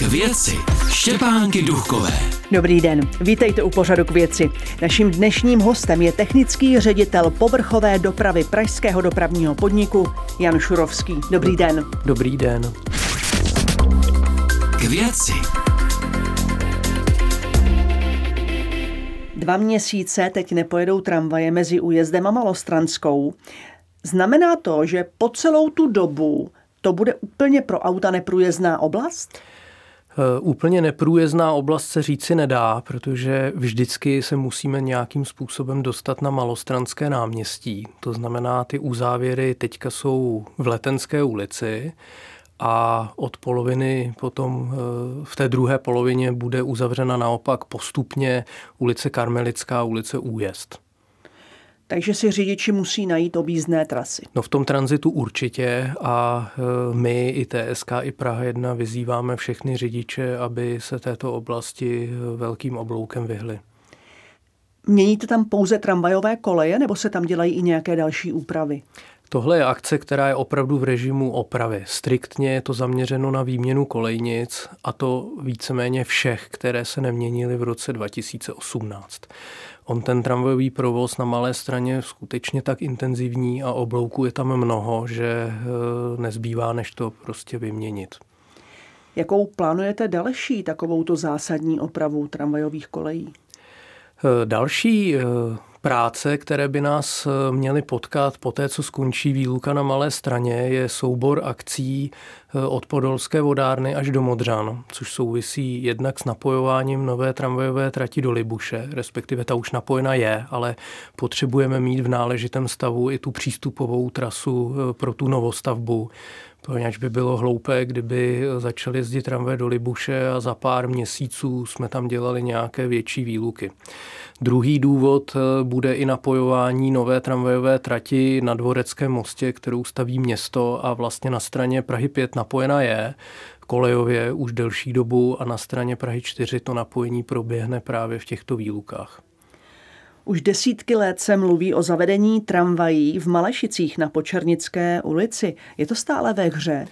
K věci Štěpánky Duchové. Dobrý den, vítejte u pořadu k věci. Naším dnešním hostem je technický ředitel povrchové dopravy Pražského dopravního podniku Jan Šurovský. Dobrý den. Dobrý den. K věci. Dva měsíce teď nepojedou tramvaje mezi újezdem a Malostranskou. Znamená to, že po celou tu dobu to bude úplně pro auta neprůjezdná oblast? Eh, úplně neprůjezdná oblast se říci nedá, protože vždycky se musíme nějakým způsobem dostat na Malostranské náměstí. To znamená, ty uzávěry teďka jsou v Letenské ulici a od poloviny potom eh, v té druhé polovině bude uzavřena naopak postupně ulice Karmelická, ulice Újezd. Takže si řidiči musí najít objízdné trasy. No v tom tranzitu určitě a e, my i TSK i Praha 1 vyzýváme všechny řidiče, aby se této oblasti e, velkým obloukem vyhli. Měníte tam pouze tramvajové koleje nebo se tam dělají i nějaké další úpravy? Tohle je akce, která je opravdu v režimu opravy. Striktně je to zaměřeno na výměnu kolejnic a to víceméně všech, které se neměnily v roce 2018. On ten tramvajový provoz na malé straně je skutečně tak intenzivní a oblouků je tam mnoho, že eh, nezbývá, než to prostě vyměnit. Jakou plánujete další takovouto zásadní opravu tramvajových kolejí? Eh, další eh, práce, které by nás eh, měly potkat po té, co skončí výluka na Malé straně, je soubor akcí eh, od Podolské vodárny až do Modřan, což souvisí jednak s napojováním nové tramvajové trati do Libuše, respektive ta už napojena je, ale potřebujeme mít v náležitém stavu i tu přístupovou trasu eh, pro tu novostavbu, poněvadž by bylo hloupé, kdyby začaly jezdit tramvaje do Libuše a za pár měsíců jsme tam dělali nějaké větší výluky. Druhý důvod bude i napojování nové tramvajové trati na Dvoreckém mostě, kterou staví město a vlastně na straně Prahy 5 napojena je kolejově už delší dobu a na straně Prahy 4 to napojení proběhne právě v těchto výlukách. Už desítky let se mluví o zavedení tramvají v Malešicích na Počernické ulici. Je to stále ve hře?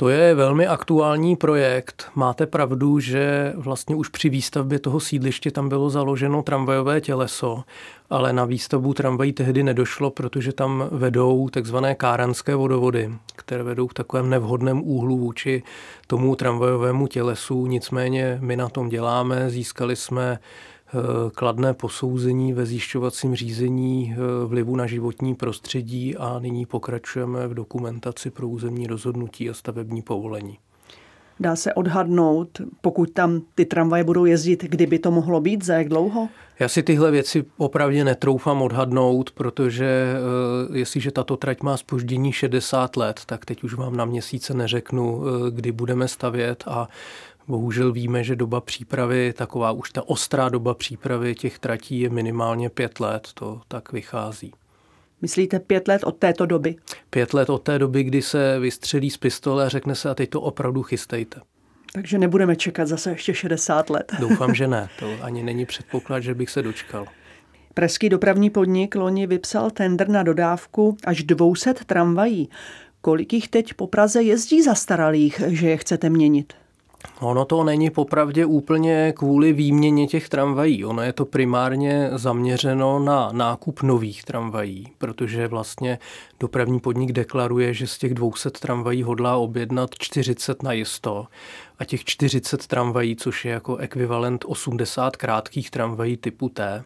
To je velmi aktuální projekt. Máte pravdu, že vlastně už při výstavbě toho sídliště tam bylo založeno tramvajové těleso, ale na výstavbu tramvají tehdy nedošlo, protože tam vedou takzvané káranské vodovody, které vedou v takovém nevhodném úhlu vůči tomu tramvajovému tělesu. Nicméně my na tom děláme, získali jsme kladné posouzení ve zjišťovacím řízení eh, vlivu na životní prostředí a nyní pokračujeme v dokumentaci pro územní rozhodnutí a stavební povolení. Dá se odhadnout, pokud tam ty tramvaje budou jezdit, kdyby to mohlo být, za jak dlouho? Já si tyhle věci opravdu netroufám odhadnout, protože eh, jestliže tato trať má spoždění 60 let, tak teď už vám na měsíce neřeknu, kdy budeme stavět a Bohužel víme, že doba přípravy, taková už ta ostrá doba přípravy těch tratí je minimálně pět let, to tak vychází. Myslíte pět let od této doby? Pět let od té doby, kdy se vystřelí z pistole a řekne se a teď to opravdu chystejte. Takže nebudeme čekat zase ještě 60 let. Doufám, že ne. To ani není předpoklad, že bych se dočkal. Pražský dopravní podnik loni vypsal tender na dodávku až 200 tramvají. Kolik jich teď po Praze jezdí zastaralých, že je chcete měnit? Ono to není popravdě úplně kvůli výměně těch tramvají. Ono je to primárně zaměřeno na nákup nových tramvají, protože vlastně dopravní podnik deklaruje, že z těch 200 tramvají hodlá objednat 40 na jisto. A těch 40 tramvají, což je jako ekvivalent 80 krátkých tramvají typu T,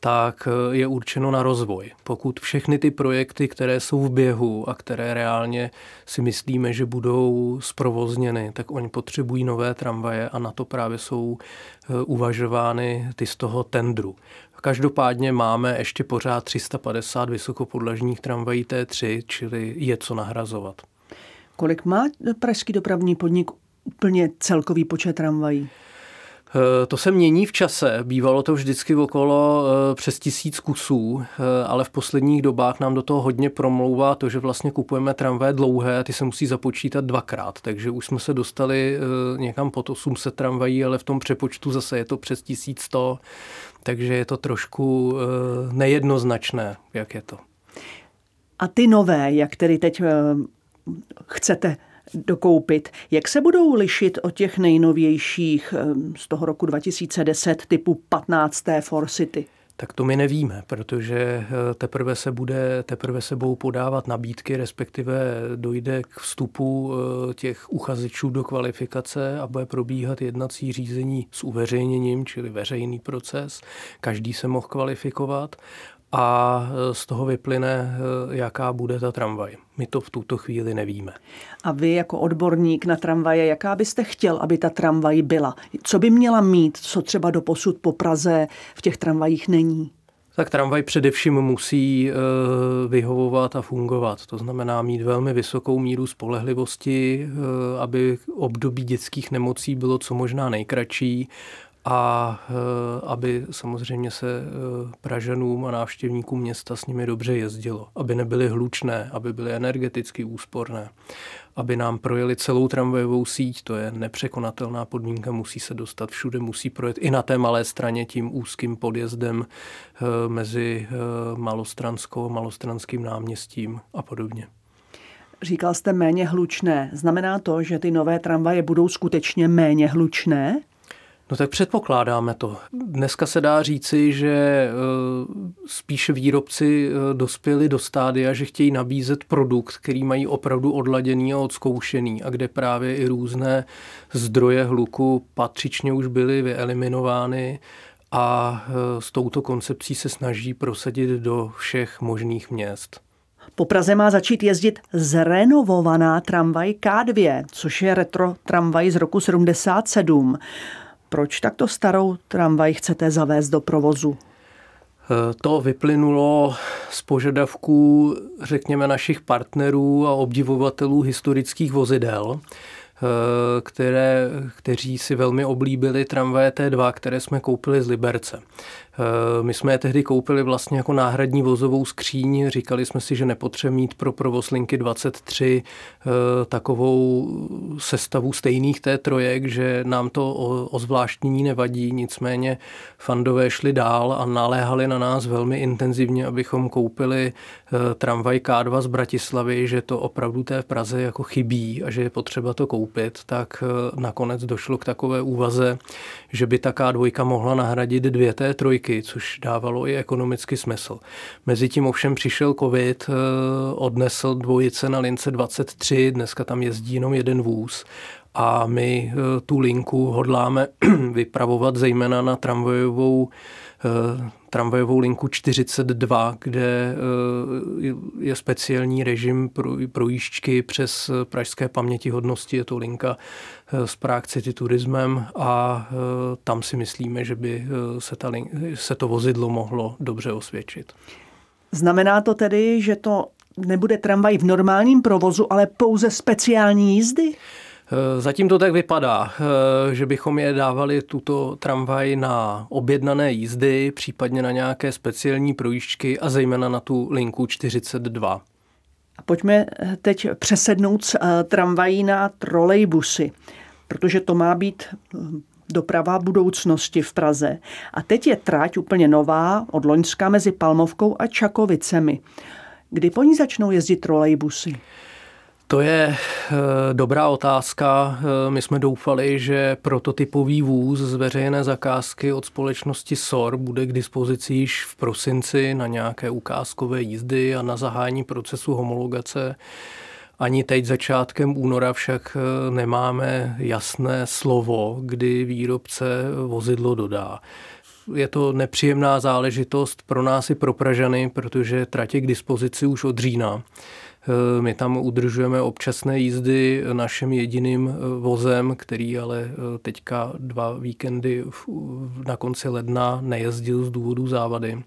tak eh, je určeno na rozvoj. Pokud všechny ty projekty, které jsou v běhu a které reálně si myslíme, že budou zprovozněny, tak oni potřebují nové tramvaje a na to právě jsou eh, uvažovány ty z toho tendru. Každopádně máme ještě pořád 350 vysokopodlažních tramvají T3, čili je co nahrazovat. Kolik má pražský dopravní podnik úplně celkový počet tramvají? Eh, to se mění v čase. Bývalo to vždycky okolo eh, přes tisíc kusů, eh, ale v posledních dobách nám do toho hodně promlouvá to, že vlastně kupujeme tramvaje dlouhé a ty se musí započítat dvakrát. Takže už jsme se dostali někam pod 800 tramvají, ale v tom přepočtu zase je to přes 1100, takže je to trošku nejednoznačné, jak je to. A ty nové, jak tedy teď chcete dokoupit. Jak se budou lišit od těch nejnovějších z toho roku 2010 typu 15. For City? Tak to my nevíme, protože eh, teprve se, bude, teprve se budou podávat nabídky, respektive dojde k vstupu eh, těch uchazečů do kvalifikace a bude probíhat jednací řízení s uveřejněním, čili veřejný proces. Každý se mohl kvalifikovat a e, z toho vyplyne, e, jaká bude ta tramvaj. My to v tuto chvíli nevíme. A vy jako odborník na tramvaje, jaká byste chtěl, aby ta tramvaj byla? Co by měla mít, co třeba do posud po Praze v těch tramvajích není? Tak tramvaj především musí e, vyhovovat a fungovat. To znamená mít velmi vysokou míru spolehlivosti, aby období dětských nemocí bylo co možná nejkratší a eh, aby samozřejmě se eh, Pražanům a návštěvníkům města s nimi dobře jezdilo, aby nebyly hlučné, aby byly energeticky úsporné, aby nám projeli celou tramvajovou síť, to je nepřekonatelná podmínka, musí se dostat všude, musí projet i na té malé straně tím úzkým podjezdem eh, mezi Malostranskou, Malostranským náměstím a podobně. Říkal jste méně hlučné. Znamená to, že ty nové tramvaje budou skutečně méně hlučné? No tak předpokládáme to. Dneska se dá říci, že eh, spíše výrobci eh, dospěli do stádia, že chtějí nabízet produkt, který mají opravdu odladěný a odzkoušený a kde právě i různé zdroje hluku patřičně už byly vyeliminovány a eh, s touto koncepcí se snaží prosadit do všech možných měst. Po Praze má začít jezdit zrenovovaná tramvaj K2, což je retro tramvaj z roku 77. Proč takto starou tramvaj chcete zavést do provozu? To vyplynulo z požadavků, řekněme, našich partnerů a obdivovatelů historických vozidel, které, kteří si velmi oblíbili tramvaje T2, které jsme koupili z Liberce. Eh, my jsme je tehdy koupili vlastně jako náhradní vozovou skříň. Říkali jsme si, že nepotřebujeme mít pro provoz linky 23 eh, takovou sestavu stejných té trojek, že nám to ozvláštnění nevadí. Nicméně fandové šli dál a naléhali na nás velmi intenzivně, abychom koupili eh, tramvaj K2 z Bratislavy, že to opravdu té v Praze jako chybí a že je potřeba to koupit. Tak nakonec došlo k takové úvaze, že by ta K2 mohla nahradit dvě té trojky což dávalo i ekonomický smysl. Mezitím ovšem přišel covid, eh, odnesl dvojice na lince 23, dneska tam jezdí jenom jeden vůz a my eh, tu linku hodláme vypravovat zejména na tramvajovou eh, tramvajovou linku 42, kde je speciální režim pro projížďky přes pražské pamětihodnosti. Je to linka s Prague City turismem a tam si myslíme, že by se, ta, se to vozidlo mohlo dobře osvědčit. Znamená to tedy, že to nebude tramvaj v normálním provozu, ale pouze speciální jízdy? Eh, zatím to tak vypadá, eh, že bychom je dávali tuto tramvaj na objednané jízdy, případně na nějaké speciální projížďky a zejména na tu linku 42. A pojďme eh, teď přesednout z tramvají na trolejbusy, protože to má být doprava budoucnosti v Praze. A teď je trať úplně nová od Loňska mezi Palmovkou a Čakovicemi. Kdy po ní začnou jezdit trolejbusy? To je eh, dobrá otázka. Eh, my jsme doufali, že prototypový vůz z veřejné zakázky od společnosti SOR bude k dispozici již v prosinci na nějaké ukázkové jízdy a na zahájení procesu homologace. Ani teď začátkem února však eh, nemáme jasné slovo, kdy výrobce vozidlo dodá. Je to nepříjemná záležitost pro nás i pro Pražany, protože tratě k dispozici už od října. Eh, my tam udržujeme občasné jízdy naším jediným eh, vozem, který ale eh, teďka dva víkendy na konci ledna nejezdil z důvodu závady.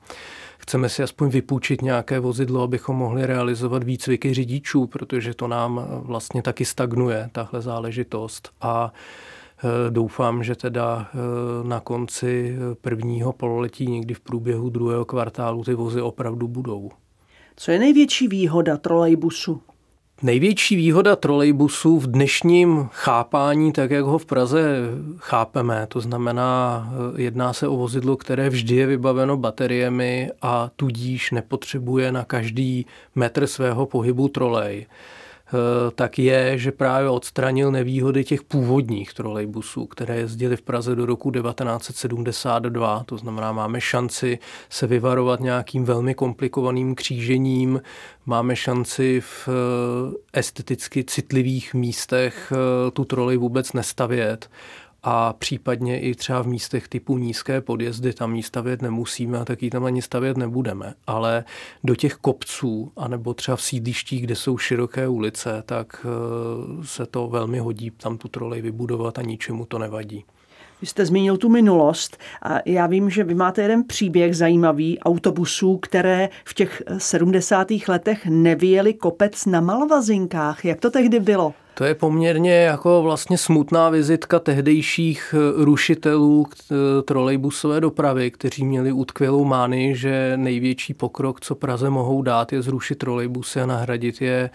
Chceme si aspoň vypůjčit nějaké vozidlo, abychom mohli realizovat výcviky řidičů, protože to nám vlastně taky stagnuje, tahle záležitost. A Doufám, že teda na konci prvního pololetí, někdy v průběhu druhého kvartálu, ty vozy opravdu budou. Co je největší výhoda trolejbusu? Největší výhoda trolejbusu v dnešním chápání, tak jak ho v Praze chápeme, to znamená, eh, jedná se o vozidlo, které vždy je vybaveno bateriemi a tudíž nepotřebuje na každý metr svého pohybu trolej. Tak je, že právě odstranil nevýhody těch původních trolejbusů, které jezdily v Praze do roku 1972. To znamená, máme šanci se vyvarovat nějakým velmi komplikovaným křížením, máme šanci v eh, esteticky citlivých místech eh, tu trolej vůbec nestavět a případně i třeba v místech typu nízké podjezdy tam ji stavět nemusíme a taky tam ani stavět nebudeme. Ale do těch kopců, anebo třeba v sídlištích, kde jsou široké ulice, tak eh, se to velmi hodí tam tu trolej vybudovat a ničemu to nevadí. Vy jste zmínil tu minulost a já vím, že vy máte jeden příběh zajímavý autobusů, které v těch 70. letech nevyjeli kopec na Malvazinkách. Jak to tehdy bylo? To je poměrně jako vlastně smutná vizitka tehdejších eh, rušitelů eh, trolejbusové dopravy, kteří měli utkvělou mány, že největší pokrok, co Praze mohou dát, je zrušit trolejbusy a nahradit je,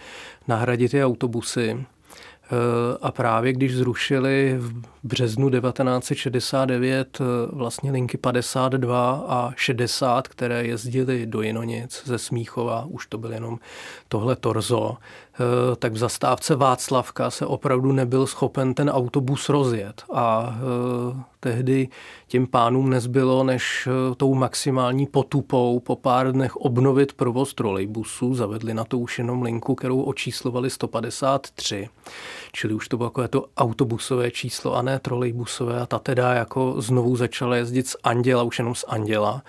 nahradit je autobusy. Eh, a právě když zrušili březnu 1969 vlastně linky 52 a 60, které jezdily do Jinonic ze Smíchova, už to byl jenom tohle torzo, Eh, tak v zastávce Václavka se opravdu nebyl schopen ten autobus rozjet a eh, tehdy těm pánům nezbylo, než eh, tou maximální potupou po pár dnech obnovit provoz trolejbusů. Zavedli na to už jenom linku, kterou očíslovali 153. Čili už to bylo jako to autobusové číslo a ne trolejbusové. A ta teda jako znovu začala jezdit z Anděla, už jenom z Anděla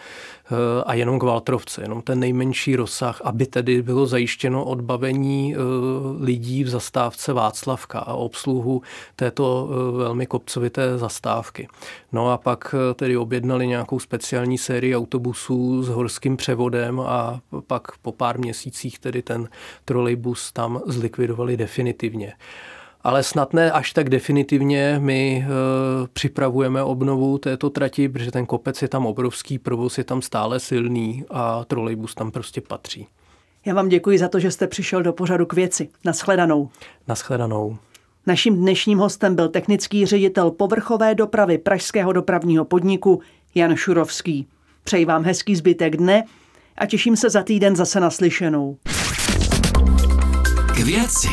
a jenom k Valtrovce, jenom ten nejmenší rozsah, aby tedy bylo zajištěno odbavení lidí v zastávce Václavka a obsluhu této velmi kopcovité zastávky. No a pak eh, tedy objednali nějakou speciální sérii autobusů s horským převodem a pak po pár měsících tedy ten trolejbus tam zlikvidovali definitivně. Ale snad ne až tak definitivně. My e, připravujeme obnovu této trati, protože ten kopec je tam obrovský, provoz je tam stále silný a trolejbus tam prostě patří. Já vám děkuji za to, že jste přišel do pořadu k věci. Naschledanou. Naschledanou. Naším dnešním hostem byl technický ředitel povrchové dopravy Pražského dopravního podniku Jan Šurovský. Přeji vám hezký zbytek dne a těším se za týden zase naslyšenou. K věci.